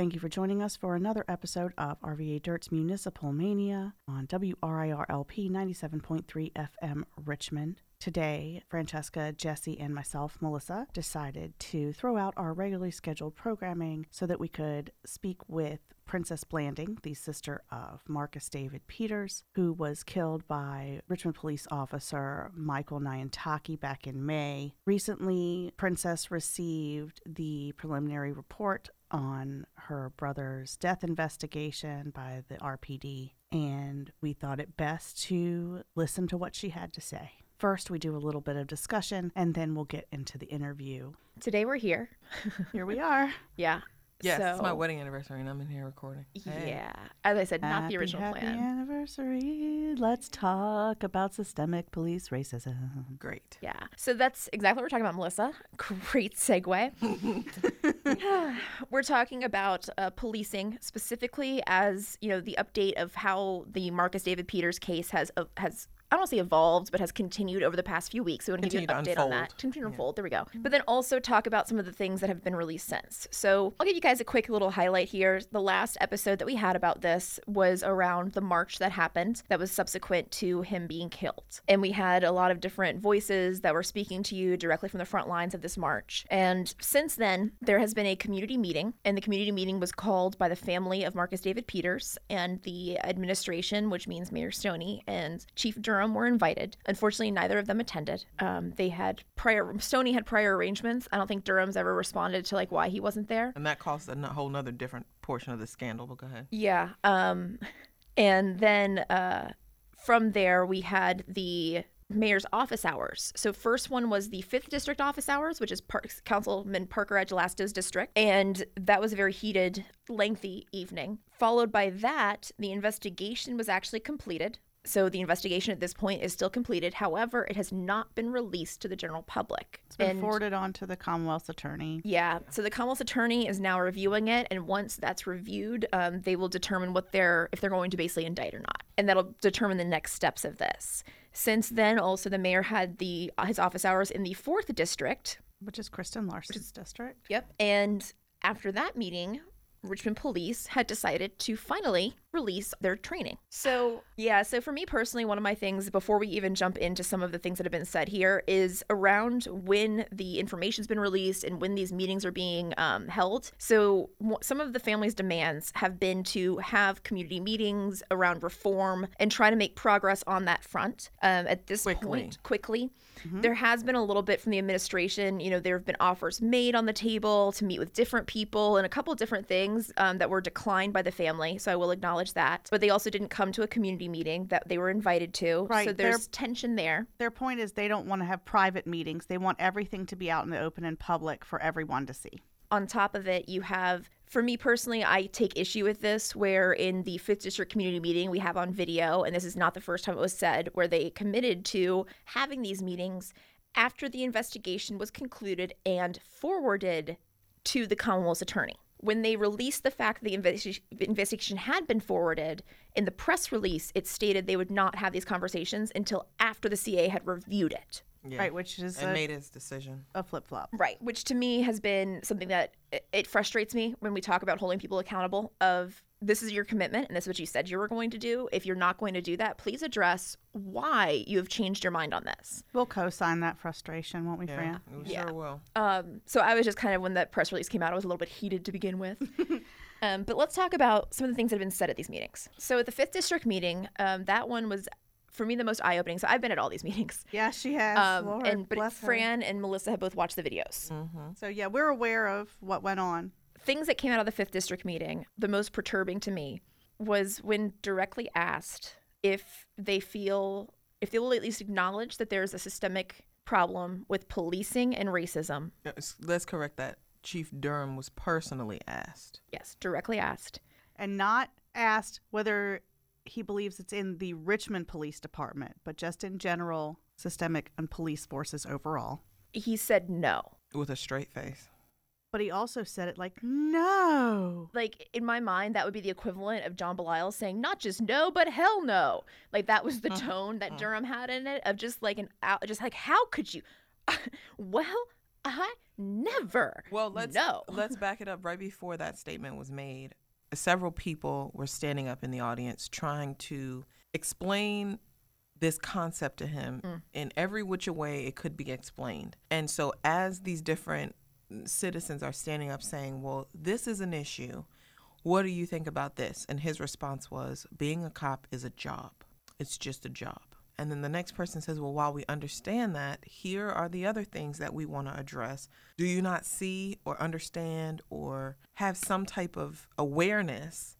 Thank you for joining us for another episode of RVA Dirt's Municipal Mania on WRIRLP 97.3 FM Richmond. Today, Francesca, Jesse, and myself, Melissa, decided to throw out our regularly scheduled programming so that we could speak with Princess Blanding, the sister of Marcus David Peters, who was killed by Richmond police officer Michael Nyantakyi back in May. Recently, Princess received the preliminary report on her brother's death investigation by the RPD, and we thought it best to listen to what she had to say. First, we do a little bit of discussion, and then we'll get into the interview. Today we're here. Here we are. Yeah. Yes, so, it's my wedding anniversary, and I'm in here recording. Hey. Yeah. As I said, not Happy, the original happy plan. anniversary. Let's talk about systemic police racism. Great. Yeah. So that's exactly what we're talking about, Melissa. Great segue. we're talking about uh, policing specifically as, you know, the update of how the Marcus David Peters case has uh, has I don't want to say evolved, but has continued over the past few weeks. So we want to give you an update to on that. Continue to Yeah. unfold. There we go. Mm-hmm. But then also talk about some of the things that have been released since. So I'll give you guys a quick little highlight here. The last episode that we had about this was around the march that happened that was subsequent to him being killed. And we had a lot of different voices that were speaking to you directly from the front lines of this march. And since then, there has been a community meeting, and the community meeting was called by the family of Marcus David Peters and the administration, which means Mayor Stoney and Chief Durham were invited. Unfortunately, neither of them attended. Um, they had prior Stoney had prior arrangements. I don't think Durham's ever responded to like why he wasn't there. And that caused a whole nother different portion of the scandal. But go ahead. Yeah. Um, and then uh, from there, we had the mayor's office hours. So first one was the fifth district office hours, which is Par- Councilman Parker Agelasta's district, and that was a very heated, lengthy evening. Followed by that, the investigation was actually completed. So the investigation at this point is still completed. However, it has not been released to the general public. It's been And- forwarded on to the Commonwealth's attorney. yeah. So the Commonwealth's attorney is now reviewing it, and once that's reviewed, um, they will determine what they're if they're going to basically indict or not, and that'll determine the next steps of this. Since then, also the mayor had the his office hours in the fourth district. Which is Kristen Larson's district. Yep. And after that meeting, Richmond Police had decided to finally release their training. So, yeah, so for me personally, one of my things before we even jump into some of the things that have been said here is around when the information's been released and when these meetings are being um, held. So, w- some of the family's demands have been to have community meetings around reform and try to make progress on that front. Um, at this Quickly. point, quickly. There has been a little bit from the administration. You know, there have been offers made on the table to meet with different people and a couple of different things um, that were declined by the family. So I will acknowledge that. But they also didn't come to a community meeting that they were invited to. Right, So there's tension there. Their point is they don't want to have private meetings. They want everything to be out in the open and public for everyone to see. on top of it, you have, for me personally, I take issue with this, where in the 5th District Community Meeting we have on video, and this is not the first time it was said, where they committed to having these meetings after the investigation was concluded and forwarded to the Commonwealth's attorney. When they released the fact that the investi- investigation had been forwarded, in the press release, it stated they would not have these conversations until after the CA had reviewed it. Yeah. Right, which is And a, made his decision. a flip flop. Right, which to me has been something that it- it frustrates me when we talk about holding people accountable of this is your commitment and this is what you said you were going to do. If you're not going to do that, please address why you have changed your mind on this. We'll co sign that frustration, won't we, Yeah, Fran? we Yeah. sure will. Um, so I was just kind of when that press release came out, I was a little bit heated to begin with. um, but let's talk about some of the things that have been said at these meetings. So at the fifth district meeting, um, that one was for me the most eye opening. So I've been at all these meetings. Yeah, she has. Um, Lord, and but bless her. Fran and Melissa have both watched the videos. Mm-hmm. So yeah, we're aware of what went on. things that came out of the fifth district meeting, the most perturbing to me was when directly asked if they feel, if they will at least acknowledge that there's a systemic problem with policing and racism. Let's correct that. Chief Durham was personally asked. Yes, directly asked. and not asked whether he believes it's in the Richmond Police Department, but just in general, systemic and police forces overall. He said no. with a straight face. But he also said it like, no. Like in my mind, that would be the equivalent of John Belial saying not just no, but hell no. Like that was the uh-huh. tone that uh-huh. Durham had in it of just like an out, just like how could you? well, I never. Well, let's no. let's back it up. Right before that statement was made, several people were standing up in the audience trying to explain this concept to him Mm. in every which way it could be explained. And so as these different citizens are standing up saying, "Well, this is an issue. What do you think about this?" And his response was, "Being a cop is a job. It's just a job." And then the next person says, Well, while we understand that, here are the other things that we want to address. Do you not see or understand or have some type of awareness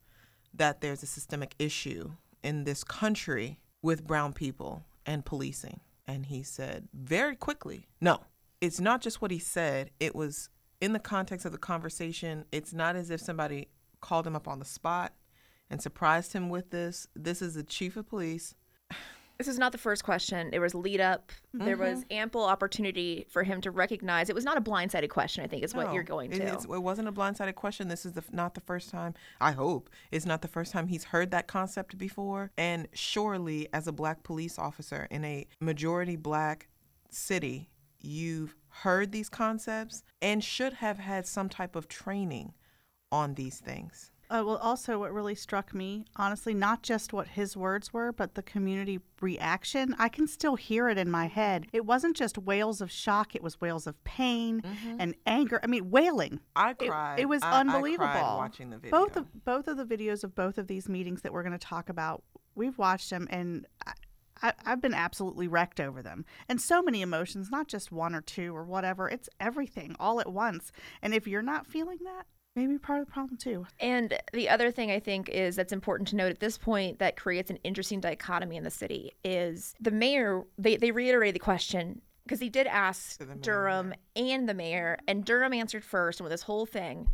that there's a systemic issue in this country with brown people and policing? And he said very quickly, No, it's not just what he said, it was in the context of the conversation. It's not as if somebody called him up on the spot and surprised him with this. This is the chief of police. This is not the first question. There was lead up. There was Mm-hmm. ample opportunity for him to recognize it was not a blindsided question. I think is what you're going to. it's- it wasn't a blindsided question. This is the, not the first time. I hope it's not the first time he's heard that concept before. And surely, as a black police officer in a majority black city, you've heard these concepts and should have had some type of training on these things. Uh, well, also, what really struck me, honestly, not just what his words were, but the community reaction. I can still hear it in my head. It wasn't just wails of shock, it was wails of pain and anger. I mean, wailing. I It- cried. It, was I- I cried unbelievable. watching the video. Both of both of the videos of both of these meetings that we're going to talk about, we've watched them, and I, I, I've been absolutely wrecked over them. And so many emotions, not just one or two or whatever. It's everything all at once. And if you're not feeling that, maybe part of the problem too. And the other thing I think is that's important to note at this point that creates an interesting dichotomy in the city is the mayor, they, they reiterated the question because he did ask the mayor, Durham and the mayor, and Durham answered first with this whole thing.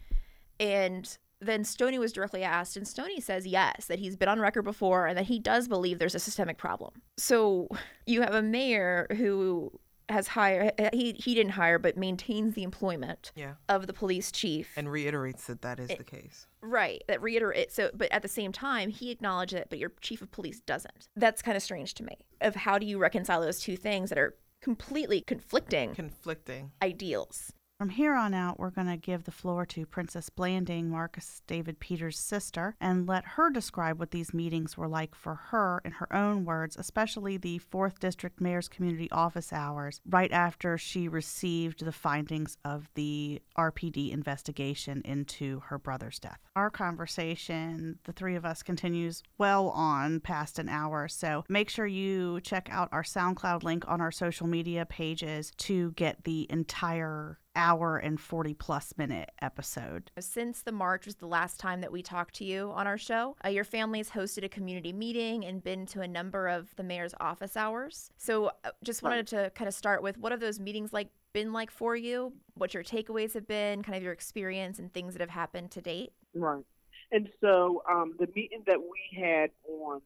And then Stoney was directly asked, and Stoney says yes, that he's been on record before and that he does believe there's a systemic problem. So you have a mayor who has hired, eh, eh, he, he didn't hire, but maintains the employment Yeah. of the police chief. And reiterates that that is eh, the case. Right. That reiterate so but at the same time he acknowledged it, but your chief of police doesn't. That's kind of strange to me. Of how do you reconcile those two things that are completely conflicting Conflicting. ideals? From here on out, we're going to give the floor to Princess Blanding, Marcus David Peters' sister, and let her describe what these meetings were like for her in her own words, especially the 4th District Mayor's Community Office hours right after she received the findings of the RPD investigation into her brother's death. Our conversation, the three of us, continues well on past an hour, so make sure you check out our SoundCloud link on our social media pages to get the entire hour and 40 plus minute episode. Since the March was the last time that we talked to you on our show, uh, your family has hosted a community meeting and been to a number of the mayor's office hours. So, uh, just wanted to kind of start with what have those meetings like been like for you? What your takeaways have been, kind of your experience and things that have happened to date. Right. And so um, the meeting that we had on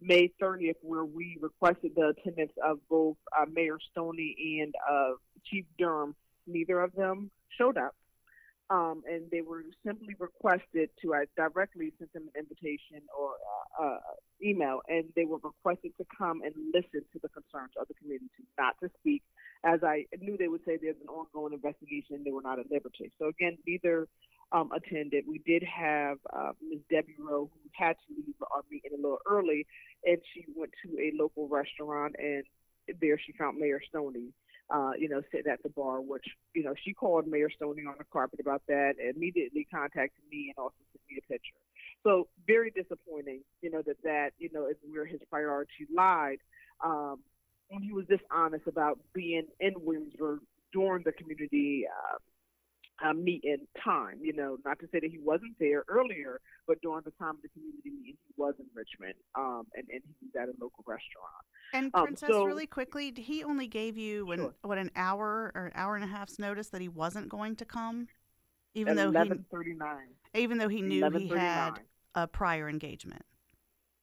May 30th, where we requested the attendance of both uh, Mayor Stoney and uh, Chief Durham, neither of them showed up. Um, and they were simply requested to I directly sent them an invitation or uh, uh, email, and they were requested to come and listen to the concerns of the community, not to speak. As I knew they would say there's an ongoing investigation, they were not at liberty. So again, neither um, attended. We did have uh, Ms. Debbie Rowe, who had to leave our meeting a little early, and she went to a local restaurant, and there she found Mayor Stoney, uh, you know, sitting at the bar, which, you know, she called Mayor Stoney on the carpet about that, immediately contacted me and also sent me a picture. So very disappointing, you know, that that, you know, is where his priority lied. Um, when he was dishonest about being in Williamsburg during the community uh, uh, meeting time. You know, not to say that he wasn't there earlier, but during the time of the community meeting, he was in Richmond, um, and, and he was at a local restaurant. And Um, Princess, so- really quickly, he only gave you an, Sure. what an hour or an hour and a half's notice that he wasn't going to come, even though he eleven thirty nine. even though he knew he had a prior engagement.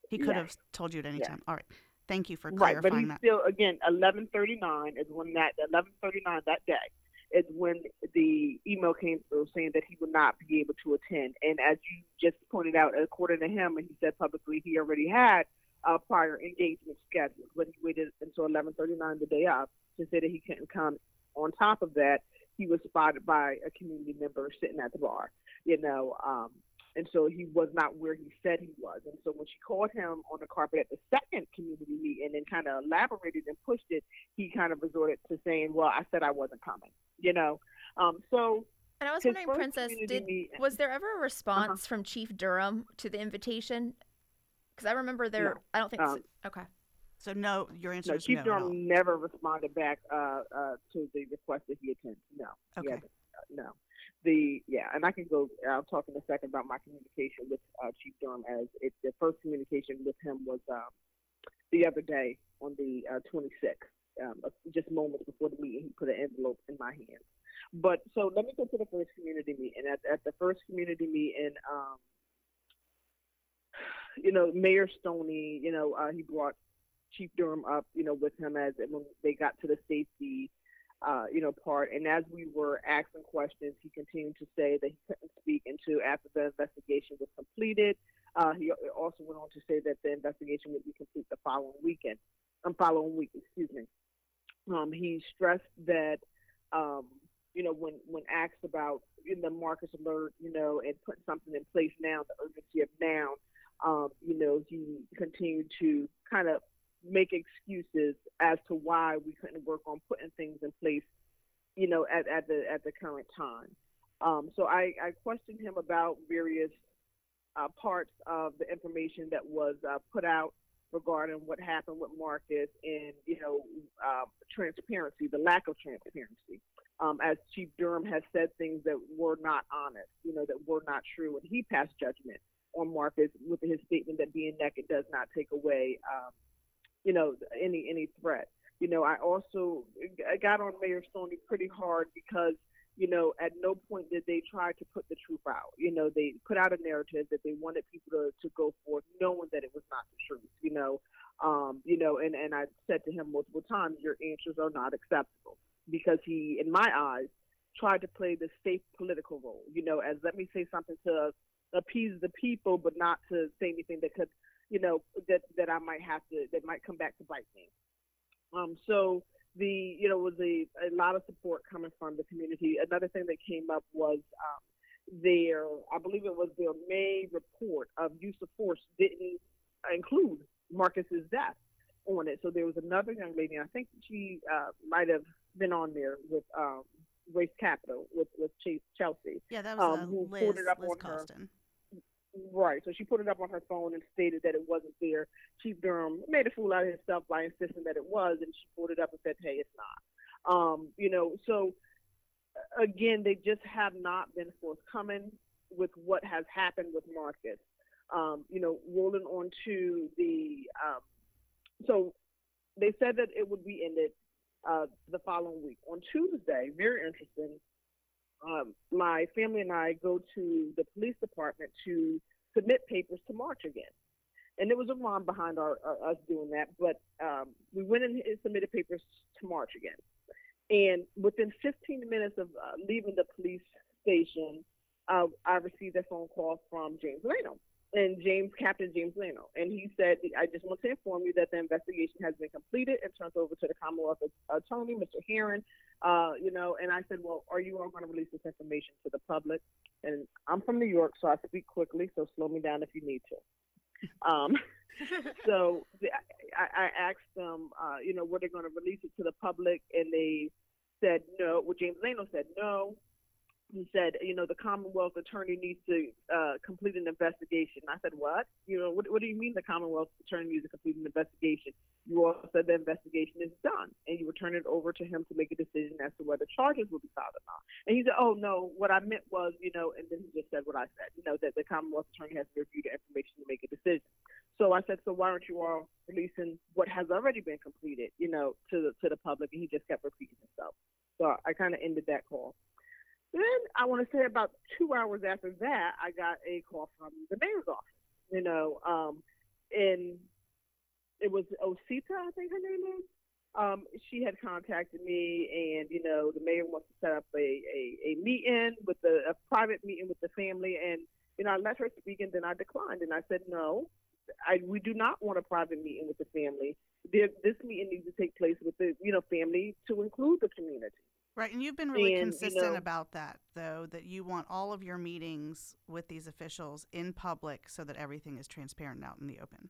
He could have told you at any Yes. time. All right, thank you for clarifying Right, but clarifying that. still again eleven thirty nine is when that eleven thirty nine that day is when the email came through saying that he would not be able to attend. And as you just pointed out, according to him, and he said publicly, he already had a prior engagement scheduled, but he waited until eleven thirty nine the day of to say that he couldn't come. On top of that, he was spotted by a community member sitting at the bar, you know, um, and so he was not where he said he was. And so when she called him on the carpet at the second community meeting and kind of elaborated and pushed it, he kind of resorted to saying, "Well, I said I wasn't coming," you know. Um, so. And I was wondering, Princess, did meet- was there ever a response from Chief Durham to the invitation? Because I remember there. No. I don't think. Um, so. Okay. So no, your answer No, is Chief no. at Durham all. never responded back uh, uh, to the request that he attended. No, he Okay. hasn't. Uh, no. The yeah, and I can go. I'll talk in a second about my communication with uh, Chief Durham. As it, the first communication with him was um, the other day on the uh, 26th, um, uh, just moments before the meeting. He put an envelope in my hand. But so let me go to the first community meeting. At, at the first community meeting, um, you know, Mayor Stoney, you know, uh, he brought Chief Durham up, you know, with him as when they got to the safety, uh, you know, part. And as we were asking questions, he continued to say that he couldn't speak until after the investigation was completed. Uh, he also went on to say that the investigation would be complete the following weekend, um, following week, excuse me. Um, he stressed that, um, you know, when when asked about in the Marcus alert, you know, and putting something in place now, the urgency of now, um, you know, he continued to kind of make excuses as to why we couldn't work on putting things in place, you know, at, at the at the current time. Um, so I, I questioned him about various uh, parts of the information that was uh, put out regarding what happened with Marcus and you know uh, transparency, the lack of transparency. Um, as Chief Durham has said things that were not honest, you know, that were not true, and he passed judgment on Marcus with his statement that being naked does not take away, um, you know, any any threat. You know, I also I got on Mayor Stoney pretty hard because you know, at no point did they try to put the truth out. You know, they put out a narrative that they wanted people to, to go forth, knowing that it was not the truth. You know, um, you know, and and I said to him multiple times, your answers are not acceptable because he, in my eyes, tried to play the safe political role. You know, as let me say something to appease the people, but not to say anything that could, you know, that that I might have to that might come back to bite me. Um, so the you know was a, a lot of support coming from the community. Another thing that came up was um, their I believe it was their May report of use of force didn't include Marcus's death on it. So there was another young lady, I think she uh, might have been on there with um, Race Capital with with Chase Chelsea. Yeah, that was um, who Liz, pulled it up Liz on her. Right. So she put it up on her phone and stated that it wasn't there. Chief Durham made a fool out of himself by insisting that it was, and she pulled it up and said, "Hey, it's not." Um, you know, so uh, again, they just have not been forthcoming with what has happened with Marcus. Um, you know, rolling on to the um, so they said that it would be ended uh, the following week on Tuesday. Very interesting um, my family and I go to the police department to submit papers to march again. And there was a rhyme behind our, our, us doing that, but um, we went and submitted papers to march again. And within 15 minutes of uh, leaving the police station, uh, I received a phone call from James Leno and James, Captain James Leno. And he said, I just want to inform you that the investigation has been completed and turned over to the Commonwealth Attorney, Mr. Herring. Uh, you know, and I said, well, are you all going to release this information to the public? And I'm from New York, so I speak quickly, so slow me down if you need to. Um, so I, I asked them, uh, you know, were they going to release it to the public? And they said no. Well, James Leno said no. He said, you know, the Commonwealth attorney needs to uh, complete an investigation. I said, what? You know, what, what do you mean the Commonwealth attorney needs to complete an investigation? You all said the investigation is done, and you would turn it over to him to make a decision as to whether charges will be filed or not. And he said, oh no, what I meant was, you know, and then he just said what I said, you know, that the Commonwealth attorney has to review the information to make a decision. So I said, so why aren't you all releasing what has already been completed, you know, to the to the public? And he just kept repeating himself. So I kind of ended that call. Then I want to say about two hours after that, I got a call from the mayor's office. You know, um, and it was Osita, I think her name is. Um, she had contacted me, and you know, the mayor wants to set up a a, a meeting with the a private meeting with the family, and you know, I let her speak, and then I declined, and I said no. I, we do not want a private meeting with the family. There, this meeting needs to take place with the you know family to include the community. Right, and you've been really And, you consistent know- about that, though, that you want all of your meetings with these officials in public so that everything is transparent and out in the open.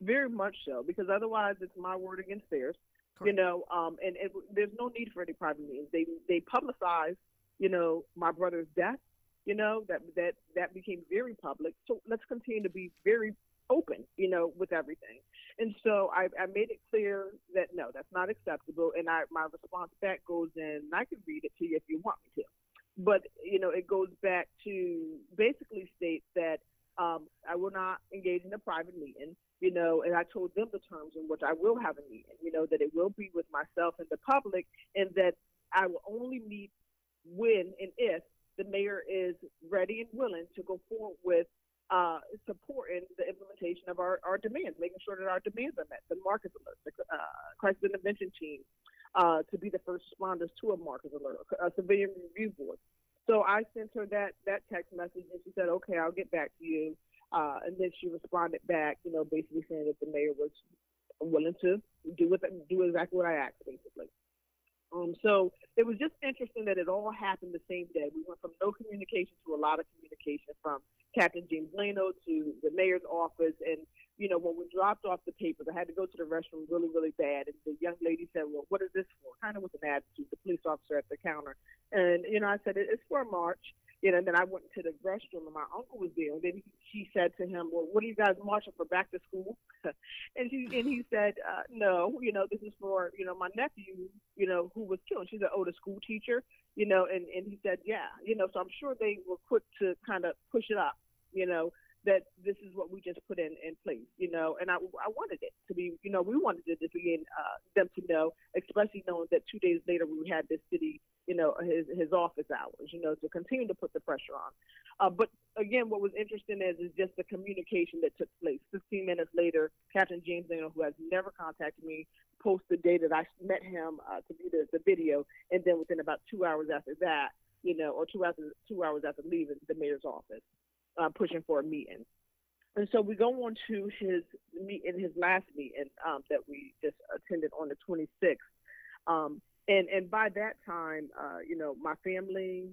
Very much so, because otherwise it's my word against theirs. You know, um, and it, there's no need for any private meetings. They they publicized, you know, my brother's death. You know that that that became very public. So let's continue to be very open, you know, with everything. And so I, I made it clear that no, that's not acceptable. And I my response back goes in. And I can read it to you if you want me to. But you know, it goes back to basically states that um, I will not engage in a private meeting you know, and I told them the terms in which I will have a meeting, you know, that it will be with myself and the public, and that I will only meet when and if the mayor is ready and willing to go forward with uh, supporting the implementation of our, our demands, making sure that our demands are met. The Marcus Alert, the uh, crisis intervention team, uh, to be the first responders to a Marcus Alert, a civilian review board. So I sent her that that text message, and she said, "Okay, I'll get back to you." Uh, and then she responded back, you know, basically saying that the mayor was willing to do what do exactly what I asked, basically. Um, so it was just interesting that it all happened the same day. We went from no communication to a lot of communication from Captain James Leno to the mayor's office. And, you know, when we dropped off the papers, I had to go to the restroom really, really bad. And the young lady said, Well, what is this for? Kind of with an attitude, the police officer at the counter. And, you know, I said, It's for a march. You know, and then I went to the restroom and my uncle was there. And then he, she said to him, Well, what are you guys marching for back to school? and she and he said, uh, No, you know, this is for, you know, my nephew, you know, who was killed. She's an older school teacher, you know, and, and he said, Yeah, you know, so I'm sure they were quick to kind of push it up, you know, that this is what we just put in, in place, you know, and I, I wanted it to be, you know, we wanted it to begin uh, them to know, especially knowing that two days later we had this city, you know, his his office hours, you know, to continue to put the pressure on. Uh, but again, what was interesting is is just the communication that took place. 15 minutes later, Captain James Leno, who has never contacted me, posted the day that I met him uh, to do the, the video, and then within about two hours after that, you know, or two after two hours after leaving the mayor's office, uh, pushing for a meeting. And so we go on to his meeting, his last meeting um, that we just attended on the 26th. Um, and and by that time, uh, you know, my family,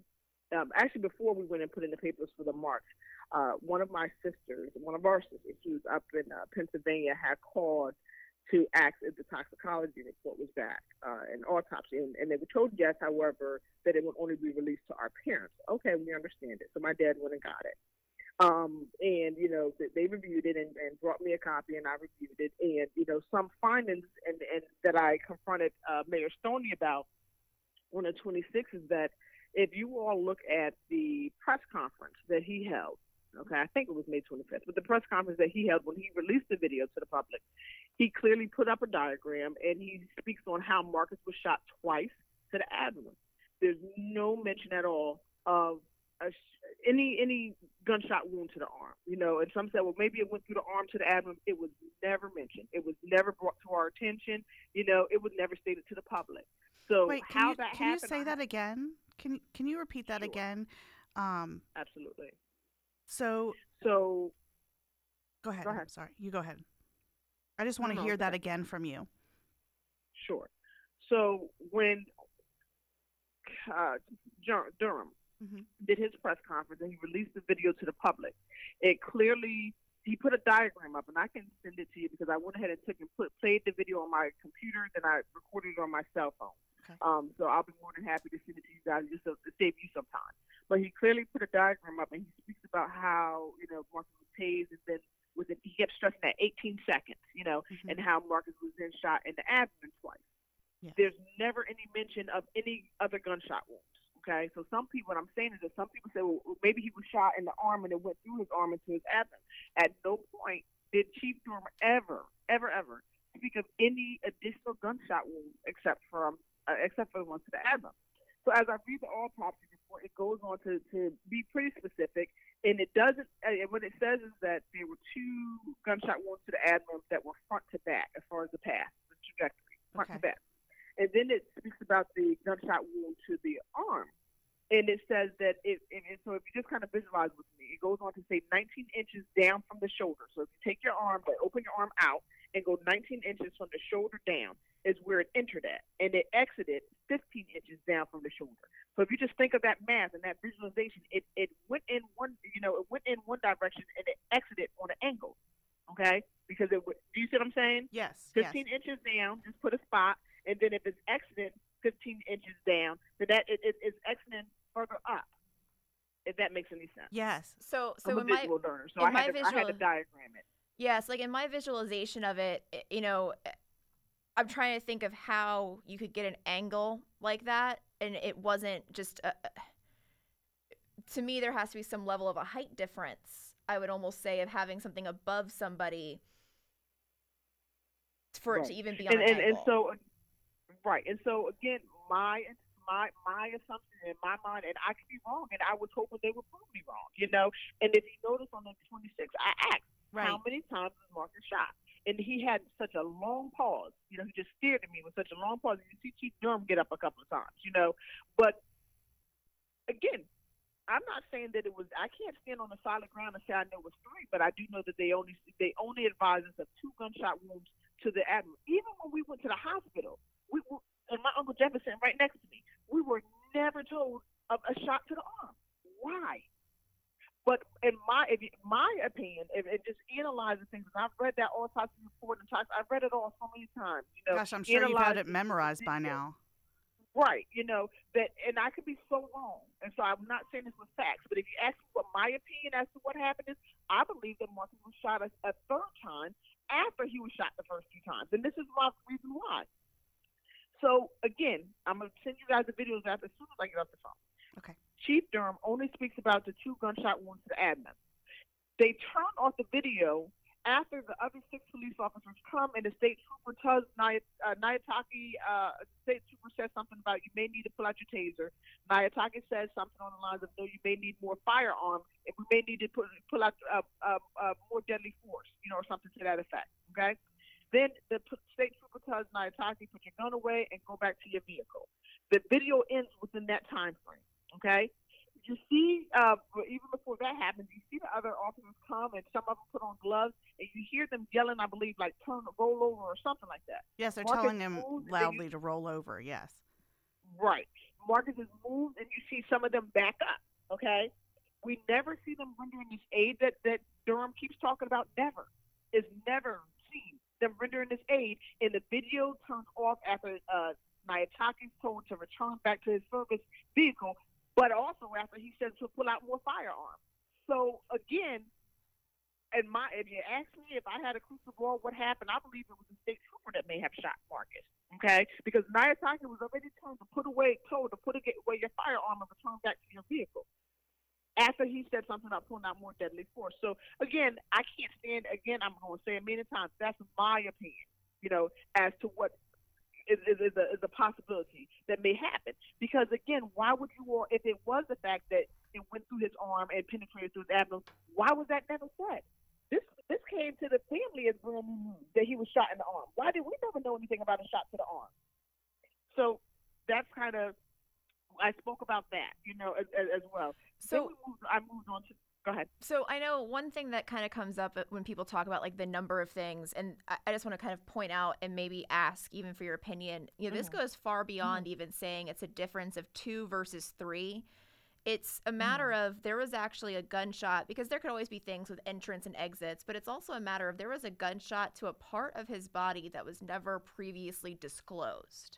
um, actually before we went and put in the papers for the march, uh, one of my sisters, one of our sisters, who's up in uh, Pennsylvania, had called to ask if the toxicology report was back, uh, an autopsy, and, and they were told yes, however, that it would only be released to our parents. Okay, we understand it. So my dad went and got it. Um, and you know they reviewed it and, and brought me a copy, and I reviewed it. And you know some findings and, and that I confronted uh, Mayor Stoney about on the 26th is that if you all look at the press conference that he held, okay, I think it was May 25th, but the press conference that he held when he released the video to the public, he clearly put up a diagram and he speaks on how Marcus was shot twice to the abdomen. There's no mention at all of a, any any gunshot wound to the arm. You know, and some said, well, maybe it went through the arm to the abdomen. It was never mentioned. It was never brought to our attention. You know, it was never stated to the public. So Wait, can how you, that can you say that again? Can you can you repeat that Sure. again? Um, Absolutely. so So go ahead. Go I'm sorry, you go ahead. I just want to No, hear that again from you. Sure. So when uh, Dur- Durham Mhm. did his press conference and he released the video to the public, it clearly he put a diagram up, and I can send it to you because I went ahead and took and put played the video on my computer, then I recorded it on my cell phone. Okay. Um, so I'll be more than happy to send it to you guys just to, save you some time. But he clearly put a diagram up, and he speaks about how you know Marcus was tased, and then within he kept stressing that 18 seconds, you know, Mhm. and how Marcus was then shot in the abdomen twice. Yeah. There's never any mention of any other gunshot wounds. Okay, so some people, what I'm saying is that some people say, well, maybe he was shot in the arm and it went through his arm into his abdomen. At no point did Chief Durham ever, ever, ever speak of any additional gunshot wounds except for um, uh, except for the ones to the abdomen. So as I read the autopsy report, it goes on to, to be pretty specific, and it doesn't. And what it says is that there were two gunshot wounds to the abdomen that were front to back, as far as the path, the trajectory, front Okay. to back. And then it speaks about the gunshot wound to the arm, and it says that it. And, and so if you just kind of visualize with me, it goes on to say 19 inches down from the shoulder. So if you take your arm, but open your arm out and go 19 inches from the shoulder down, is where it entered at, and it exited 15 inches down from the shoulder. So if you just think of that math and that visualization, it, it went in one, you know, it went in one direction and it exited on an angle. Okay, because it would. Do you see what I'm saying? Yes. 15 yes. inches down, just put a spot, and then if it's exited 15 inches down, then that it, it, it's exiting further up. If that makes any sense. Yes. So so in my visual learner, so in I my had, to, I had to diagram it. Yes, like in my visualization of it, eh, you know, eh, I'm trying to think of how you could get an angle like that, and it wasn't just. A, to me, there has to be some level of a height difference. I would almost say of having something above somebody for it to even be on and, an and, and so right and so again my my my assumption in my mind and i could be wrong and i was hoping they would prove me wrong you know and if you notice on the 26th i asked Right. how many times was marcus shot and he had such a long pause you know he just stared at me with such a long pause and you see chief durham get up a couple of times you know but again I'm not saying that it was. I can't stand on the solid ground and say I know it was three, but I do know that they only they only advised us of two gunshot wounds to the admiral. Even when we went to the hospital, we were, and my uncle Jefferson right next to me, we were never told of a shot to the arm. Why? But in my if you, my opinion, if it just analyzing things, and I've read that autopsy report and types, I've read it all so many times. You know, Gosh, I'm sure you've had it memorized by now. Right, you know that, and I could be so wrong, and so I'm not saying this with facts. But if you ask me what my opinion as to what happened is, I believe that Marcus was shot a, a third time after he was shot the first two times, and this is my reason why. So again, I'm gonna send you guys the videos after as soon as I get off the phone. Okay. Chief Durham only speaks about the two gunshot wounds to the admin. They turn off the video after the other six police officers come and the state trooper tells uh, Nyantakyi, uh, state trooper says something about you may need to pull out your taser. Nyantakyi says something on the lines of no, you may need more firearms and we may need to pull, pull out uh, uh, uh, more deadly force, you know, or something to that effect. Okay. Then the state trooper tells Nyantakyi, put your gun away and go back to your vehicle. The video ends within that time frame. Okay you see, uh, even before that happens, you see the other officers come and some of them put on gloves, and you hear them yelling, I believe, like turn, roll over or something like that. Yes, they're Marcus telling him moves loudly you- to roll over. Yes. Right. Marcus is moved, and you see some of them back up. Okay. We never see them rendering this aid that that Durham keeps talking about. Never. Is never them rendering this aid, and the video turns off after uh, Nyantakyi is told to return back to his service vehicle, but also after he said to pull out more firearms. So again, and my if you ask me if I had a crystal ball, what happened? I believe it was the state trooper that may have shot Marcus. Okay, because Nyantakyi was already told to put away, told to put away your firearm and return back to your vehicle. After he said something about pulling out more deadly force. So again, I can't stand. Again, I'm going to say a million times. That's my opinion. You know, as to what is, is, is, a, is a possibility that may happen. Because again, why would you all, if it was the fact that it went through his arm and penetrated through his abdomen, why was that never said? This this came to the family as news that he was shot in the arm. Why did we never know anything about a shot to the arm? So that's kind of I spoke about that, you know, as, as, well. So we moved, I moved on to. Go ahead. So I know one thing that kind of comes up when people talk about like the number of things, and I I just want to kind of point out and maybe ask even for your opinion. You know, this mm-hmm. goes far beyond mm-hmm. even saying it's a difference of two versus three. It's a matter mm-hmm. of there was actually a gunshot because there could always be things with entrance and exits, but it's also a matter of there was a gunshot to a part of his body that was never previously disclosed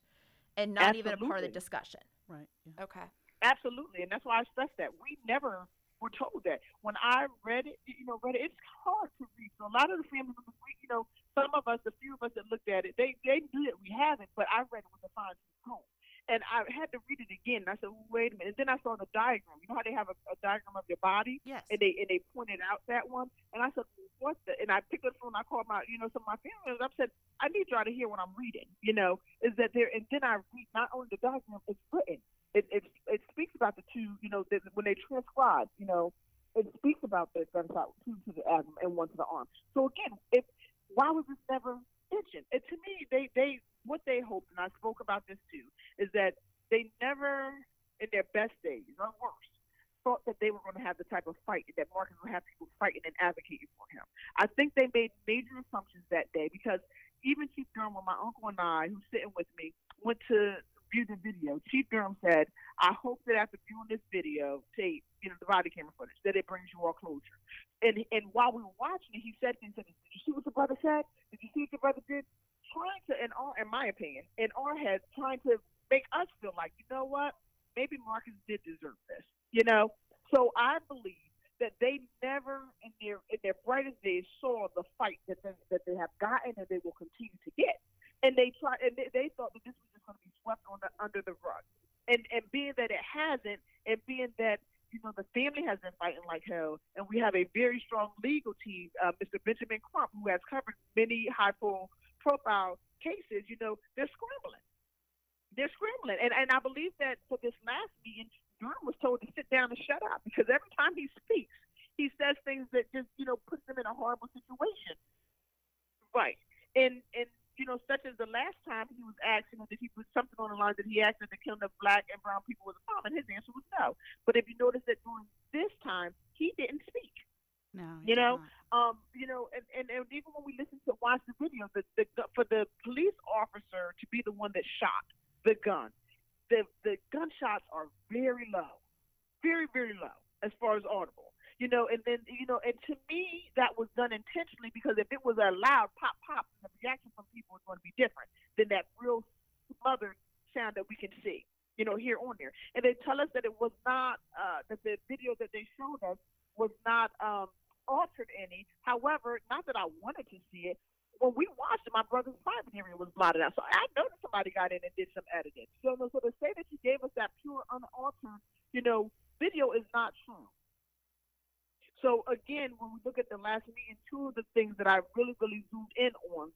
and not even a part of the discussion. Right. Yeah. Okay. Absolutely, and that's why I stress that we never were told that. When I read it, you know, read it, it's hard to read. So a lot of the family members, we, you know, some of us, a few of us that looked at it, they they knew that we haven't, but I read it with a fine tooth comb. And I had to read it again. And I said, wait a minute. And then I saw the diagram. You know how they have a, a diagram of your body? Yes. and they and they pointed out that one, and I said, "What the?" And I picked up the phone. I called my, you know, some of my family members. I said, "I need y'all to hear what I'm reading." You know, is that there? And then I read not only the diagram, it's written. It it it speaks about the two. You know, that when they transcribe, you know, it speaks about the gunshot two to the abdomen and one to the arm. So again, if why was this never mentioned? And to me, they they what they hoped, and I spoke about this too, is that they never, in their best days or worse, thought that they were going to have the type of fight that Marcus would have people fighting and advocating for him. I think they made major assumptions that day because even Chief Durham, when my uncle and I, who's sitting with me, went to view the video, Chief Durham said, I hope that after viewing this video tape, you know, the body camera footage, that it brings you all closure. And and while we were watching it, he said things like, Did you see what the brother said? Did you see what the brother did? Trying to, in our, in my opinion, in our heads, trying to make us feel like, you know what? Maybe Marcus did deserve this. You know? So I believe that they never in their in their brightest days saw the fight that they, that they have gotten and they will continue to get. And they tried and they, they thought that this was just going to be swept the, under the rug. And and being that it hasn't, and being that you know the family has been fighting like hell, and we have a very strong legal team, uh, Mr. Benjamin Crump, who has covered many high profile cases. You know they're scrambling. They're scrambling, and and I believe that for this last meeting, Durham was told to sit down and shut up because every time he speaks, he says things that just you know puts them in a horrible situation. Right, and and you know, such as the last time he was asked, you know, did he put something on the line that he asked that the killing of black and brown people was a problem? And his answer was no. But if you notice that during this time, he didn't speak. No, you know, um, you know, and, and, and even when we listen to watch the video, the, the for the police officer to be the one that shot the gun, the the gunshots are very low, very very low as far as audible. You know, and then you know, and to me that was done intentionally because if it was a loud pop pop, the reaction from people was going to be different than that real smothered sound that we can see. You know, here on there, and they tell us that it was not uh, that the video that they showed us was not um, altered any. However, not that I wanted to see it, when we watched it, my brother's private area was blotted out. So I know that somebody got in and did some editing. So, so to say that you gave us that pure, unaltered, you know, video is not true. So again, when we look at the last meeting, two of the things that I really, really zoomed in on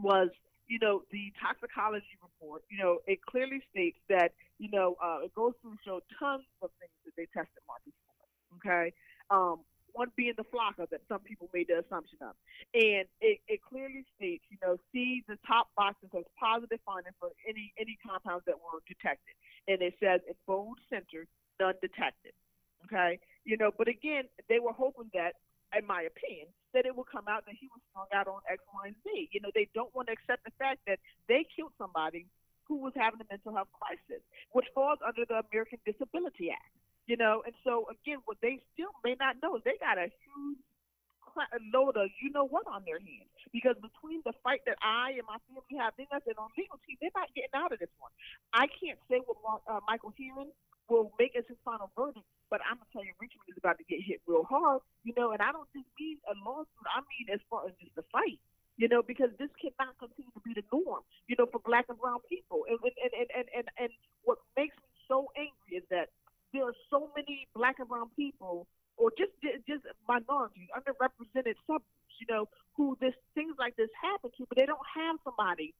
was, you know, the toxicology report. You know, it clearly states that, you know, uh, it goes through show tons of things that they tested Marcus for. Okay. Um, one being the flakka that some people made the assumption of. And it, it clearly states, you know, see the top boxes as positive finding for any any compounds that were detected. And it says in bold center, none detected. Okay? You know, but again, they were hoping that, in my opinion, that it would come out that he was strung out on X, Y, and Z. You know, they don't want to accept the fact that they killed somebody who was having a mental health crisis, which falls under the American Disability Act. You know, and so again, what they still may not know is they got a huge load of you know what on their hands because between the fight that I and my family have, then I said on legal team, they're not getting out of this one. I can't say what uh, Michael Herring will make as his final verdict, but I'm gonna tell you, Richmond is about to get hit real hard, you know. And I don't just mean a lawsuit; I mean as far as just the fight, you know, because this cannot continue to be the norm, you know, for Black and Brown people. And and and and and, and what makes me so angry is that there are so many black and brown people or just just minorities, underrepresented subgroups, you know, who this things like this happen to, but they don't have somebody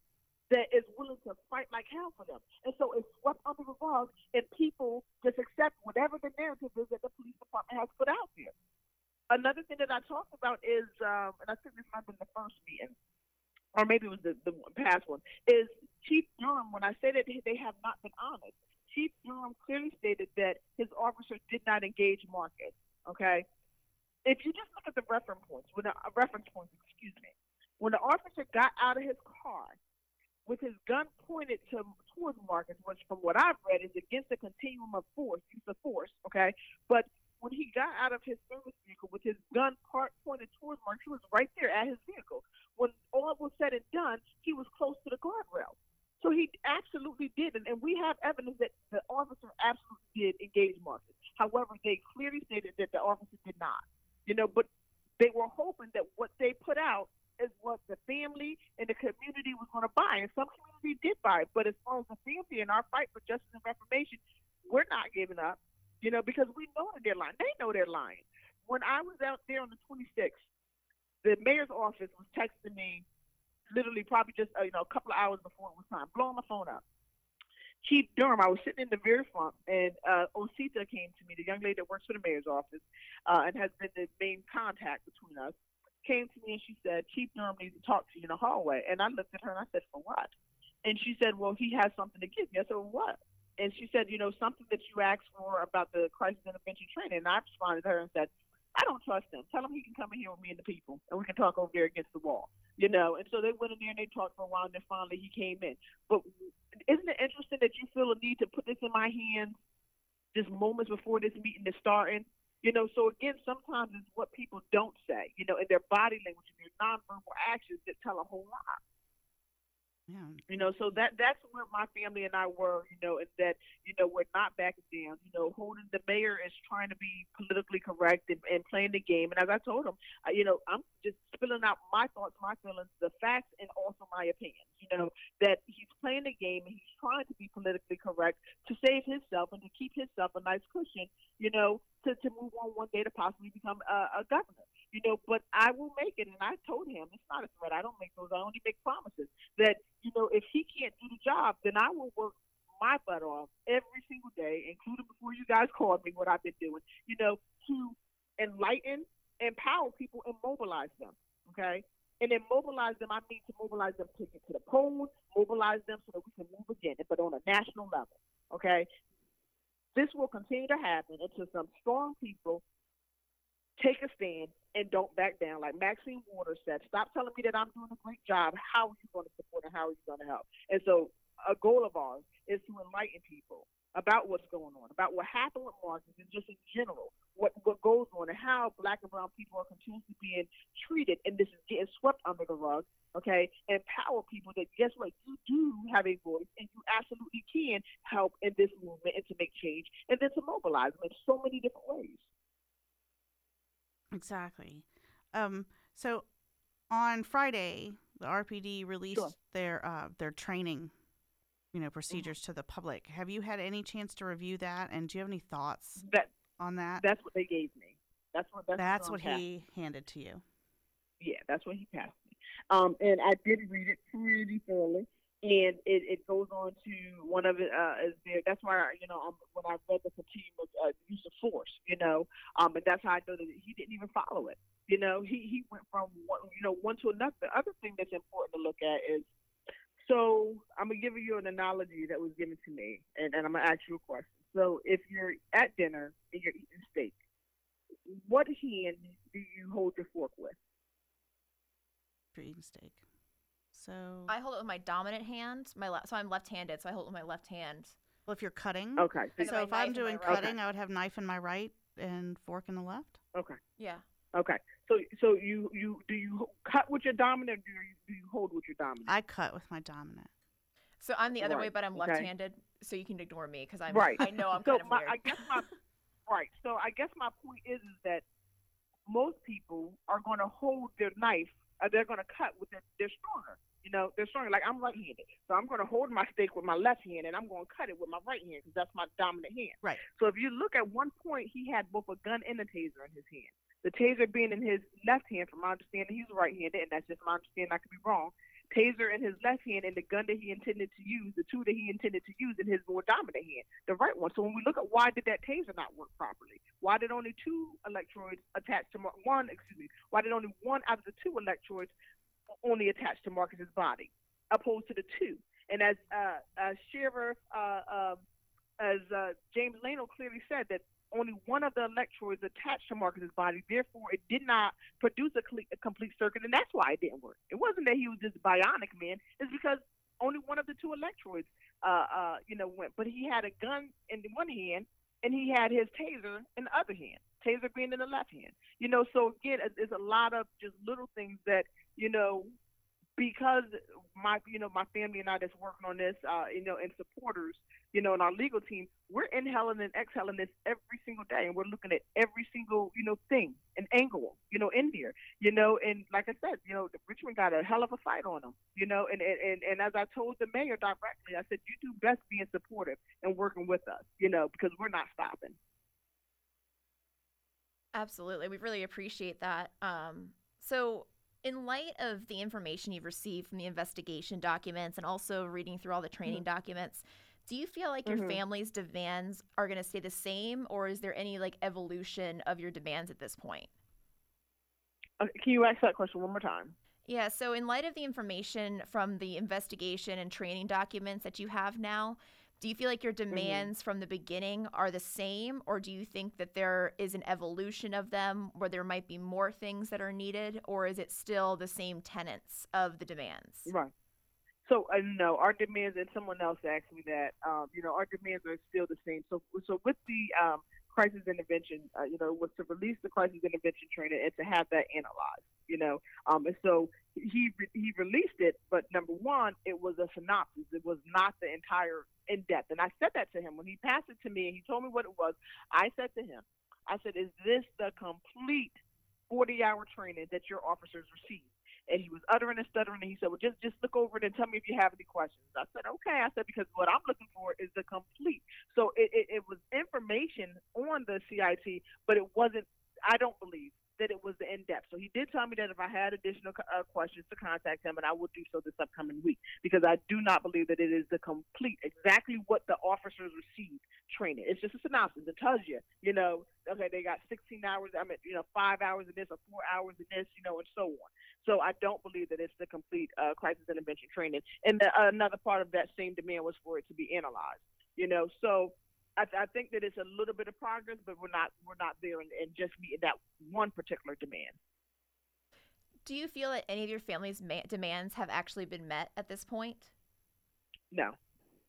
that is willing to fight like hell for them. And so it's swept under the rug and people just accept whatever the narrative is that the police department has put out there. Another thing that I talked about is, um, and I think this might have been the first meeting, or maybe it was the, the past one, is Chief Durham, when I say that they have not been honest, Chief Durham clearly stated that his officer did not engage Marcus. Okay, if you just look at the reference points, when the uh, reference points, excuse me, when the officer got out of his car with his gun pointed to towards Marcus, which from what I've read is against the continuum of force, use of force. Okay, but when he got out of his service vehicle with his gun part pointed towards Marcus, he was right there at his vehicle. When all was said and done, he was close to the guardrail. So he absolutely did, and, and we have evidence that the officer absolutely did engage Marcus. However, they clearly stated that the officer did not. You know, but they were hoping that what they put out is what the family and the community was going to buy, and some community did buy. But as far as the family and our fight for justice and reformation, we're not giving up. You know, because we know that they're lying. They know they're lying. When I was out there on the 26th, the mayor's office was texting me literally probably just uh, you know a couple of hours before it was time, blowing my phone up. Chief Durham, I was sitting in the very front, and uh, Osita came to me, the young lady that works for the mayor's office uh, and has been the main contact between us, came to me and she said, Chief Durham needs to talk to you in the hallway. And I looked at her and I said, For what? And she said, Well, he has something to give me. I said, well, What? And she said, You know, something that you asked for about the crisis intervention training. And I responded to her and said, I don't trust him. Tell him he can come in here with me and the people, and we can talk over there against the wall you know. And so they went in there and they talked for a while, and then finally he came in. But isn't it interesting that you feel a need to put this in my hands just moments before this meeting is starting? You know, so again, sometimes it's what people don't say, you know, in their body language and their nonverbal actions that tell a whole lot. Yeah. You know, so that that's where my family and I were, you know, and that, you know, we're not backing down. You know, holding the mayor is trying to be politically correct and, and playing the game. And as I told him, I, you know, I'm just spilling out my thoughts, my feelings, the facts, and also my opinions. You know, that he's playing the game and he's trying to be politically correct to save himself and to keep himself a nice cushion, you know, to, to move on one day to possibly become a, a governor you know, but I will make it. And I told him it's not a threat. I don't make those. I only make promises that, you know, if he can't do the job, then I will work my butt off every single day, including before you guys called me, what I've been doing, you know, to enlighten, empower people, and mobilize them. Okay. And then mobilize them, I mean to mobilize them to get to the polls, mobilize them so that we can move again, but on a national level. Okay. This will continue to happen until some strong people take a stand and don't back down. Like Maxine Waters said, stop telling me that I'm doing a great job. How are you going to support and how are you going to help? And so a goal of ours is to enlighten people about what's going on, about what happened with Marcus and just in general, what, what goes on and how black and brown people are continuously being treated and this is getting swept under the rug, okay? Empower people that guess what, you do have a voice and you absolutely can help in this movement and to make change and then to mobilize them in so many different ways. Exactly. Um, so on Friday, the RPD released Sure. their uh, their training, you know, procedures to the public. Have you had any chance to review that? And do you have any thoughts That on that? that's what they gave me. That's what that's, That's I'm what he handed to you. Yeah, that's what he passed me. Um, and I did read it pretty thoroughly. And it, it goes on to one of it uh, is there. That's why I, you know um, when I read the of uh, use of force, you know, um, and that's how I know that he didn't even follow it. You know, he he went from one, you know, one to another. The other thing that's important to look at is, so I'm gonna give you an analogy that was given to me, and, and I'm gonna ask you a question. So if you're at dinner and you're eating steak, what hand do you hold your fork with? for eating steak. So, I hold it with my dominant hand. My le- so I'm left-handed, so I hold it with my left hand. well, if you're cutting, Okay. So if I'm doing right. cutting, I would have knife in my right and fork in the left. Okay. Yeah. Okay. So so you you do you cut with your dominant or do you do you hold with your dominant? I cut with my dominant. So I'm the other way, but I'm okay. left-handed, so you can ignore me because I'm. Right. I know I'm so kind of my, weird. I guess my right. So I guess my point is is that most people are going to hold their knife. Uh, they're going to cut with their. They're stronger. You know, they're stronger. Like I'm right-handed, so I'm going to hold my steak with my left hand, and I'm going to cut it with my right hand because that's my dominant hand. Right. So if you look at one point, he had both a gun and a taser in his hand. The taser being in his left hand, from my understanding, he's right-handed, and that's just my understanding. I could be wrong. Taser in his left hand, and the gun that he intended to use, the two that he intended to use in his more dominant hand, the right one. So when we look at why did that taser not work properly? Why did only two electrodes attach to Mar- one? Excuse me. Why did only one out of the two electrodes only attach to Marcus's body, opposed to the two? And as uh, uh, uh, um as uh, James Leno clearly said, that only one of the electrodes attached to Marcus's body. Therefore, it did not produce a, a complete circuit, and that's why it didn't work. It wasn't that he was this bionic man. It's because only one of the two electrodes, uh, uh, you know, went. But he had a gun in one hand, and he had his taser in the other hand. Taser being in the left hand. You know, so again, it's a lot of just little things that you know because my you know my family and I that's working on this, uh, you know, and supporters, you know, and our legal team, we're inhaling and exhaling this every single day, and we're looking at every single you know thing and angle, you know, in there, you know, and like I said, you know, Richmond got a hell of a fight on them, you know, and and and, and as I told the mayor directly, I said, you do best being supportive and working with us, you know, because we're not stopping. Absolutely. We really appreciate that. Um, so, in light of the information you've received from the investigation documents and also reading through all the training documents, do you feel like your Mhm. family's demands are going to stay the same, or is there any like evolution of your demands at this point? Uh, can you ask that question one more time? Yeah, so in light of the information from the investigation and training documents that you have now, Do you feel like your demands mm-hmm. from the beginning are the same, or do you think that there is an evolution of them where there might be more things that are needed, or is it still the same tenets of the demands? Right. So uh, no, our demands, and someone else asked me that. Um, you know, our demands are still the same. So, so with the um, crisis intervention, uh, you know, was to release the crisis intervention training and to have that analyzed. You know, um, and so he he released it, but number one, it was a synopsis. It was not the entire in depth. And I said that to him when he passed it to me. and He told me what it was. I said to him, I said, "Is this the complete 40-hour training that your officers receive? and he was uttering and stuttering and he said well just just look over it and tell me if you have any questions i said okay i said because what i'm looking for is the complete so it, it, it was information on the cit but it wasn't i don't believe that it was in depth. So he did tell me that if I had additional uh, questions to contact him, and I will do so this upcoming week because I do not believe that it is the complete, exactly what the officers received training. It's just a synopsis. It tells you, you know, okay, they got 16 hours. I mean, you know, five hours in this or four hours in this, you know, and so on. So I don't believe that it's the complete uh, crisis intervention training. And the, uh, another part of that same demand was for it to be analyzed. You know, so I, I, think that it's a little bit of progress, but we're not we're not there in, in just meeting that one particular demand. Do you feel that any of your family's ma- demands have actually been met at this point? No,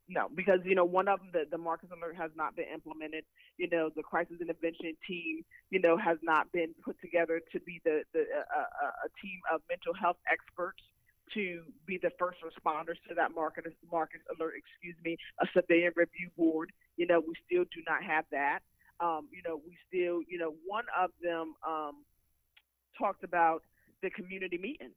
no, because you know one of them, the, the Marcus Alert, has not been implemented. You know, the crisis intervention team, you know, has not been put together to be the the uh, uh, a team of mental health experts to be the first responders to that Marcus Marcus Alert. Excuse me, a civilian review board you know, we still do not have that. Um, you know, we still, you know, one of them um, talked about the community meeting.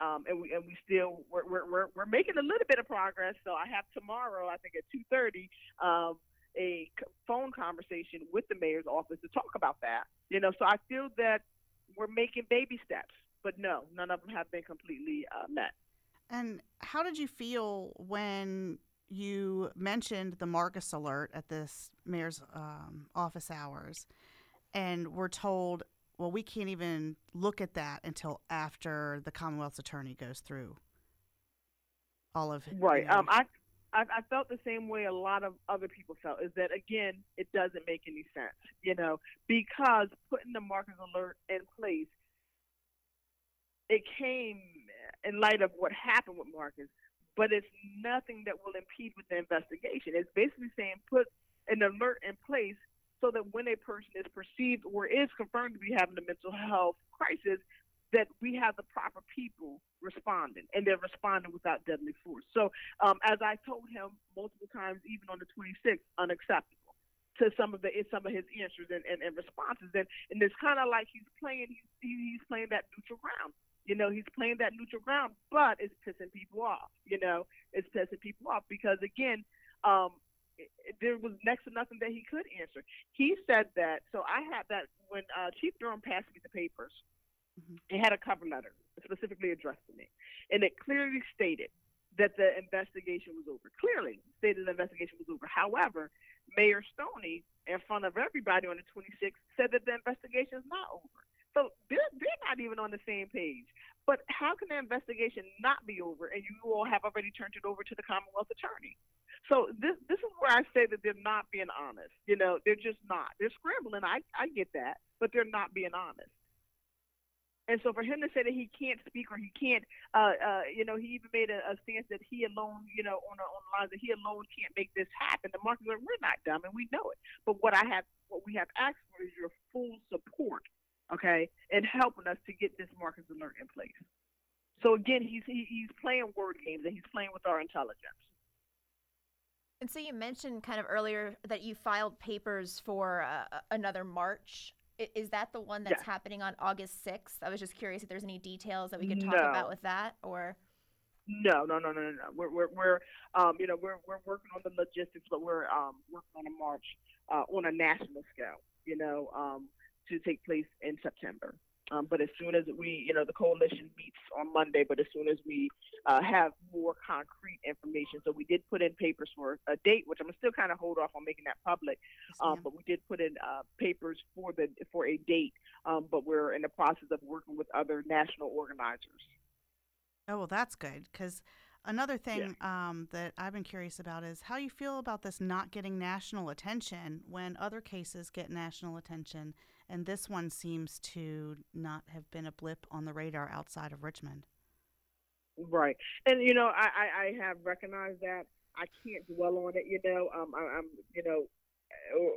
Um, and we and we still we're, we're we're making a little bit of progress. So I have tomorrow, I think at two thirty, um, a phone conversation with the mayor's office to talk about that. You know, so I feel that we're making baby steps, but no, none of them have been completely uh, met. And how did you feel when you mentioned the Marcus alert at this mayor's um, office hours, and we're told, well, we can't even look at that until after the Commonwealth's attorney goes through all of right. You know, um, I, I I felt the same way a lot of other people felt. Is that again, it doesn't make any sense, you know, because putting the Marcus alert in place, it came in light of what happened with Marcus but it's nothing that will impede with the investigation. It's basically saying put an alert in place so that when a person is perceived or is confirmed to be having a mental health crisis, that we have the proper people responding and they're responding without deadly force. So, um, as I told him multiple times, even on the 26th, unacceptable to some of the some of his answers and, and, and responses. And, and it's kind of like he's playing he's, he's playing that neutral ground. You know, he's playing that neutral ground, but it's pissing people off. You know, it's pissing people off because again, um, there was next to nothing that he could answer. He said that. So I had that when uh, Chief Durham passed me the papers. Mm-hmm. It had a cover letter specifically addressed to me, and it clearly stated that the investigation was over. Clearly stated the investigation was over. However, Mayor Stoney, in front of everybody on the 26th, said that the investigation is not over. So they're, they're not even on the same page. But how can the investigation not be over and you all have already turned it over to the Commonwealth Attorney? So this this is where I say that they're not being honest. You know, they're just not. They're scrambling. I, I get that, but they're not being honest. And so for him to say that he can't speak or he can't, uh, uh, you know, he even made a, a stance that he alone, you know, on, on the lines that he alone can't make this happen. The market, like, we're not dumb and we know it. But what I have, what we have asked for is your full support okay, and helping us to get this Marcus alert in place. So again, he's he, he's playing word games and he's playing with our intelligence. And so you mentioned kind of earlier that you filed papers for uh, another march. Is that the one that's happening on August 6th? I was just curious if there's any details that we could talk no. about with that or no, no, no, no, no. We're we're, we're um, you know we're we're working on the logistics, but we're um, working on a march uh, on a national scale. You know, um, to take place in September. Um, but as soon as we, you know, the coalition meets on Monday, but as soon as we uh, have more concrete information, so we did put in papers for a date, which I'm still kind of hold off on making that public. Um, but we did put in uh, papers for the for a date, um, but we're in the process of working with other national organizers. Oh well, that's good because Another thing um, that I've been curious about is how you feel about this not getting national attention when other cases get national attention, and this one seems to not have been a blip on the radar outside of Richmond. Right, and you know, I, I, I have recognized that. I can't dwell on it. You know, um, I, I'm, you know,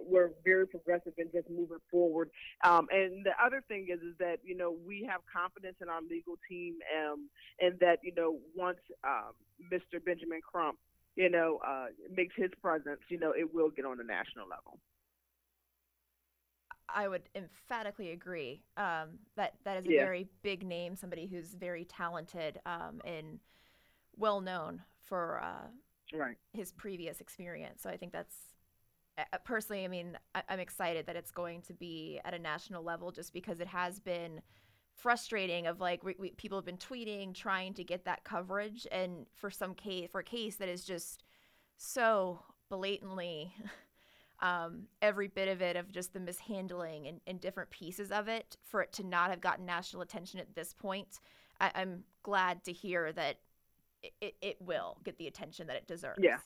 we're very progressive and just moving forward. Um, and the other thing is, is that you know we have confidence in our legal team, um, and that you know once um, Mr. Benjamin Crump, you know, uh, makes his presence, you know, it will get on the national level. I would emphatically agree. Um, that that is a yeah. very big name, somebody who's very talented um, and well known for uh, right. his previous experience. So I think that's uh, personally, I mean, I, am excited that it's going to be at a national level just because it has been frustrating of like we, we, people have been tweeting trying to get that coverage and for some case for a case that is just so blatantly um, every bit of it of just the mishandling and, and, different pieces of it for it to not have gotten national attention at this point I, am glad to hear that it, it, will get the attention that it deserves yeah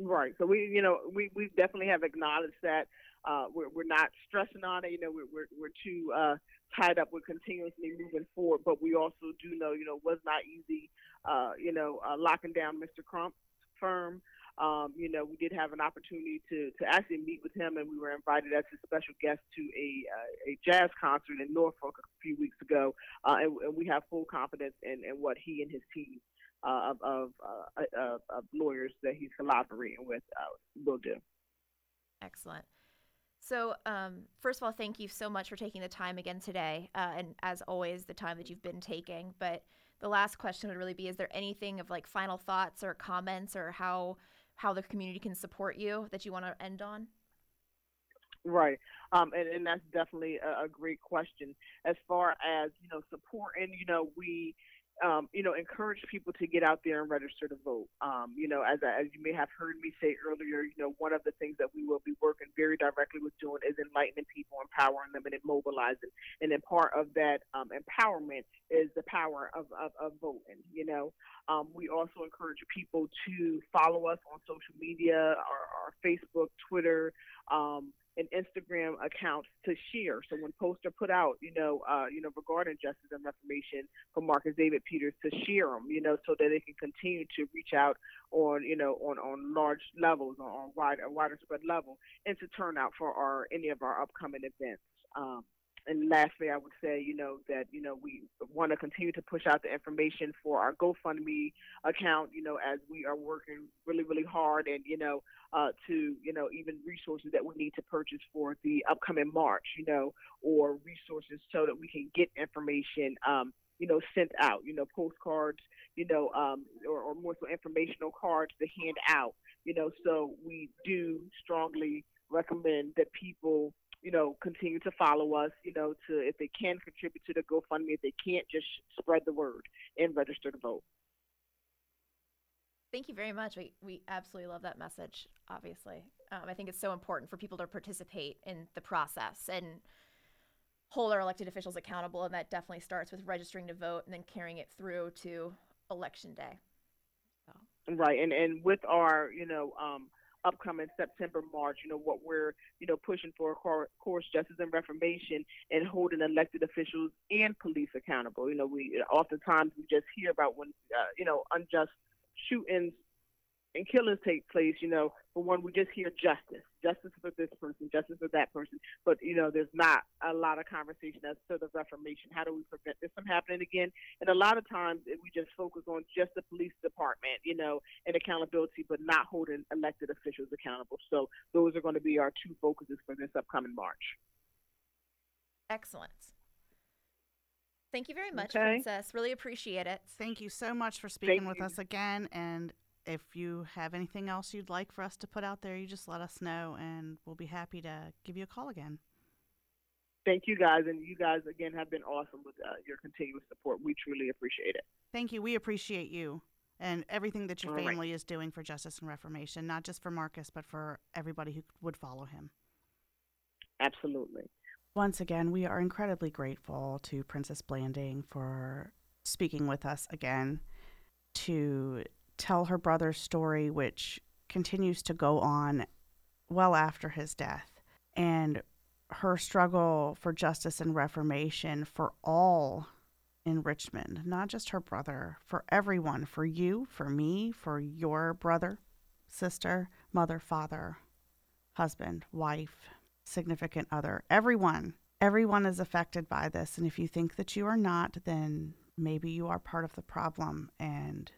Right. So we, you know, we, we definitely have acknowledged that uh, we're, we're not stressing on it. You know, we're, we're, we're too uh, tied up with continuously moving forward. But we also do know, you know, it was not easy, uh, you know, uh, locking down Mr. Crump's firm. Um, you know, we did have an opportunity to, to actually meet with him, and we were invited as a special guest to a uh, a jazz concert in Norfolk a few weeks ago, uh, and, and we have full confidence in, in what he and his team uh, of, of, uh, uh, of, lawyers that he's collaborating with uh, will do. Excellent. So, um, first of all, thank you so much for taking the time again today, and as always, the time that you've been taking. But the last question would really be: Is there anything of like final thoughts or comments, or how how the community can support you that you want to end on? Right, um, and, and that's definitely a, a great question. As far as you know, support, and you know, we um, you know, encourage people to get out there and register to vote. Um, you know, as, as you may have heard me say earlier, you know, one of the things that we will be working very directly with doing is enlightening people, empowering them, and mobilizing. And then part of that um, empowerment is the power of, of, of voting. You know, um, we also encourage people to follow us on social media, our, our Facebook, Twitter. And Instagram account to share. So when posts are put out, you know, uh, you know, regarding justice and reformation for Marcus David Peters to share them, you know, so that they can continue to reach out on, you know, on, on large levels, on, on wide, a wider spread level, and to turn out for our any of our upcoming events. Um, and lastly, I would say, you know, that, you know, we want to continue to push out the information for our GoFundMe account, you know, as we are working really, really hard and, you know, uh, to, you know, even resources that we need to purchase for the upcoming March, you know, or resources so that we can get information, um, you know, sent out, you know, postcards, you know, um, or, or more so informational cards to hand out, you know, so we do strongly recommend that people you know, continue to follow us, you know, to if they can contribute to the GoFundMe, if they can't, just spread the word and register to vote. Thank you very much. We, we absolutely love that message, obviously. Um, I think it's so important for people to participate in the process and hold our elected officials accountable. And that definitely starts with registering to vote and then carrying it through to election day. So. Right. And, and with our, you know, um, upcoming September March. You know what we're you know pushing for, of course, justice and reformation, and holding elected officials and police accountable. You know, we oftentimes we just hear about when uh, you know unjust shootings and killings take place, you know, for one, we just hear justice, justice for this person, justice for that person. But, you know, there's not a lot of conversation as to the reformation. How do we prevent this from happening again? And a lot of times we just focus on just the police department, you know, and accountability, but not holding elected officials accountable. So those are going to be our two focuses for this upcoming March. Excellent. Thank you very much, okay. Princess. Really appreciate it. Thank you so much for speaking Thank with you. us again. And if you have anything else you'd like for us to put out there, you just let us know and we'll be happy to give you a call again. Thank you guys. And you guys, again, have been awesome with uh, your continuous support. We truly appreciate it. Thank you. We appreciate you and everything that your All family right. is doing for justice and reformation, not just for Marcus, but for everybody who would follow him. Absolutely. Once again, we are incredibly grateful to Princess Blanding for speaking with us again. to tell her brother's story, which continues to go on well after his death, and her struggle for justice and reformation for all in Richmond, not just her brother, for everyone, for you, for me, for your brother, sister, mother, father, husband, wife, significant other, everyone. Everyone is affected by this. And if you think that you are not, then maybe you are part of the problem and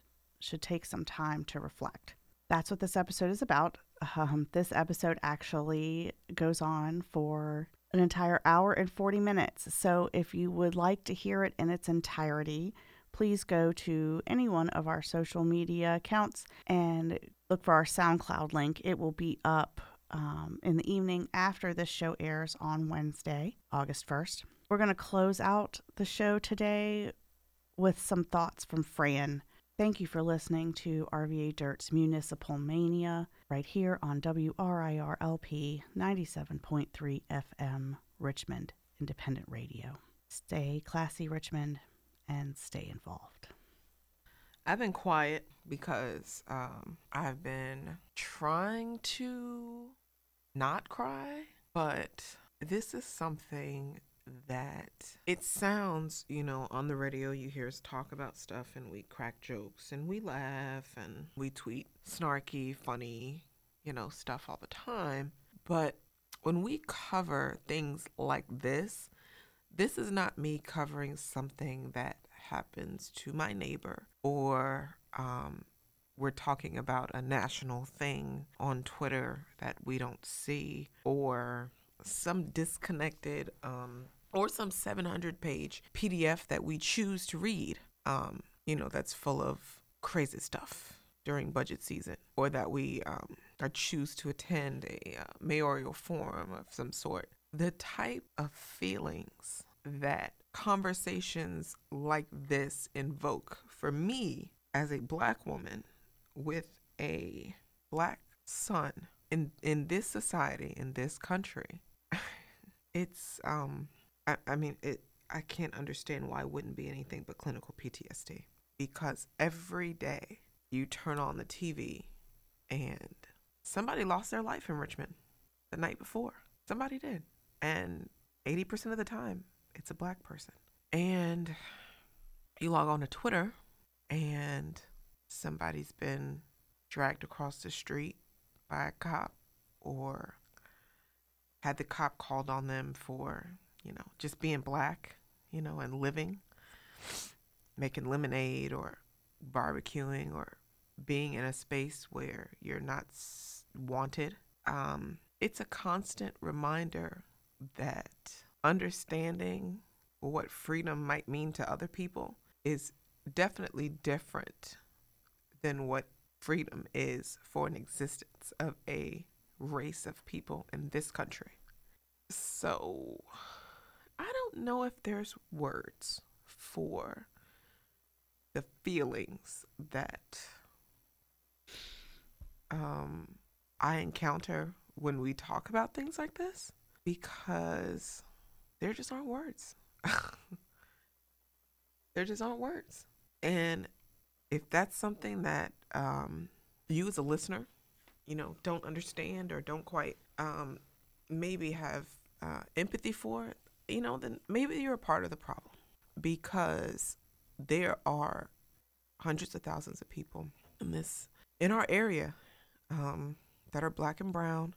should take some time to reflect. That's what this episode is about. Um, this episode actually goes on for an entire hour and 40 minutes. So if you would like to hear it in its entirety, please go to any one of our social media accounts and look for our SoundCloud link. It will be up um, in the evening after this show airs on Wednesday, August 1st. We're going to close out the show today with some thoughts from Fran. Thank you for listening to RVA Dirt's Municipal Mania right here on WRIRLP 97.3 FM Richmond Independent Radio. Stay classy, Richmond, and stay involved. I've been quiet because um, I've been trying to not cry, but this is something that it sounds, you know, on the radio, you hear us talk about stuff and we crack jokes and we laugh and we tweet snarky, funny, you know, stuff all the time. But when we cover things like this, this is not me covering something that happens to my neighbor or um, we're talking about a national thing on Twitter that we don't see or some disconnected um, or some 700 page PDF that we choose to read, um, you know, that's full of crazy stuff during budget season, or that we um, choose to attend a uh, mayoral forum of some sort. The type of feelings that conversations like this invoke for me as a black woman with a black son in in this society in this country it's um I, I mean it I can't understand why it wouldn't be anything but clinical PTSD because every day you turn on the TV and somebody lost their life in Richmond the night before. Somebody did. And 80% of the time it's a black person. And you log on to Twitter and somebody's been dragged across the street by a cop or had the cop called on them for, you know, just being black, you know, and living, making lemonade or barbecuing or being in a space where you're not wanted. Um, it's a constant reminder that understanding what freedom might mean to other people is definitely different than what freedom is for an existence of a race of people in this country. So I don't know if there's words for the feelings that um, I encounter when we talk about things like this because there just aren't words. there just aren't words. And if that's something that um, you as a listener, you know, don't understand or don't quite um, maybe have uh, empathy for, you know, then maybe you're a part of the problem. Because there are hundreds of thousands of people in this in our area um, that are black and brown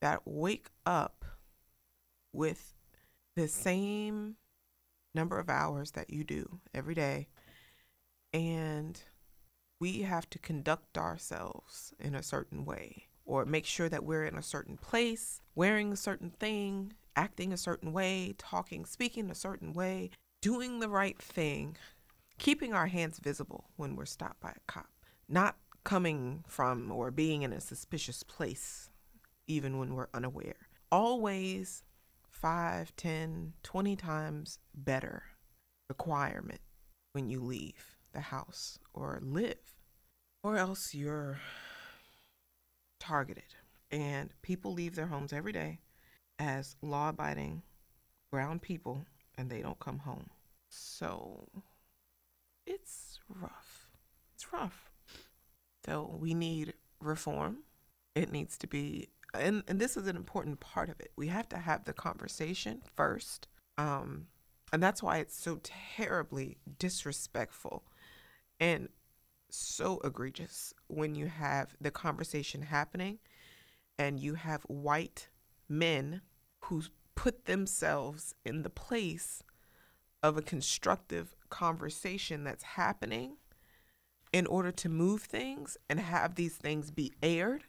that wake up with the same number of hours that you do every day. And we have to conduct ourselves in a certain way or make sure that we're in a certain place, wearing a certain thing, acting a certain way, talking, speaking a certain way, doing the right thing, keeping our hands visible when we're stopped by a cop, not coming from or being in a suspicious place even when we're unaware. Always 5, 10, 20 times better requirement when you leave the house or live, or else you're targeted. And people leave their homes every day as law abiding brown people and they don't come home. So it's rough. it's rough. So we need reform. It needs to be, and, and this is an important part of it. We have to have the conversation first. Um, and that's why it's so terribly disrespectful and so egregious when you have the conversation happening and you have white men who put themselves in the place of a constructive conversation that's happening in order to move things and have these things be aired.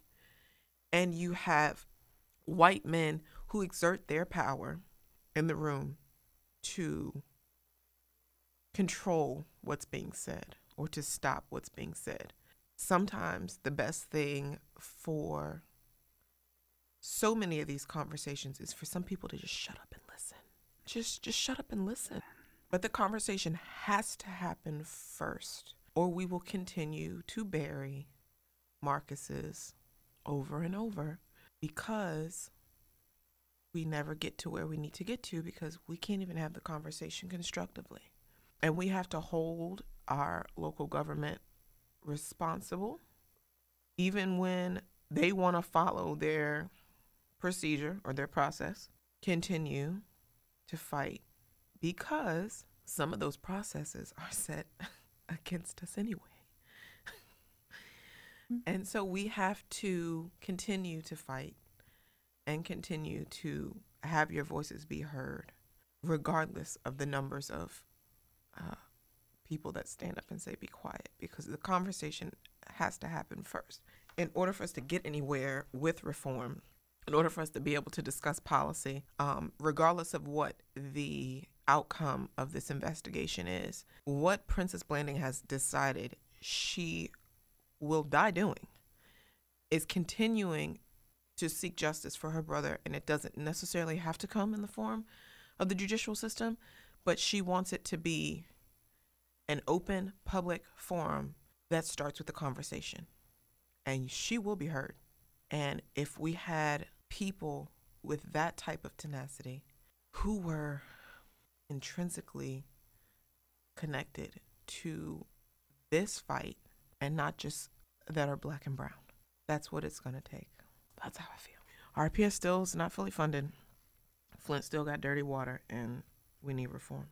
And you have white men who exert their power in the room to control what's being said or to stop what's being said. Sometimes the best thing for so many of these conversations is for some people to just shut up and listen. Just just shut up and listen. But the conversation has to happen first or we will continue to bury Marcus's over and over because we never get to where we need to get to because we can't even have the conversation constructively. And we have to hold our local government responsible, even when they want to follow their procedure or their process, continue to fight because some of those processes are set against us anyway. and so we have to continue to fight and continue to have your voices be heard, regardless of the numbers of uh, people that stand up and say, be quiet, because the conversation has to happen first. In order for us to get anywhere with reform, in order for us to be able to discuss policy, um, regardless of what the outcome of this investigation is, what Princess Blanding has decided she will die doing is continuing to seek justice for her brother, and it doesn't necessarily have to come in the form of the judicial system, but she wants it to be an open public forum that starts with a conversation. And she will be heard. And if we had people with that type of tenacity who were intrinsically connected to this fight and not just that are black and brown. That's what it's going to take. That's how I feel. RPS still is not fully funded. Flint still got dirty water, and we need reform.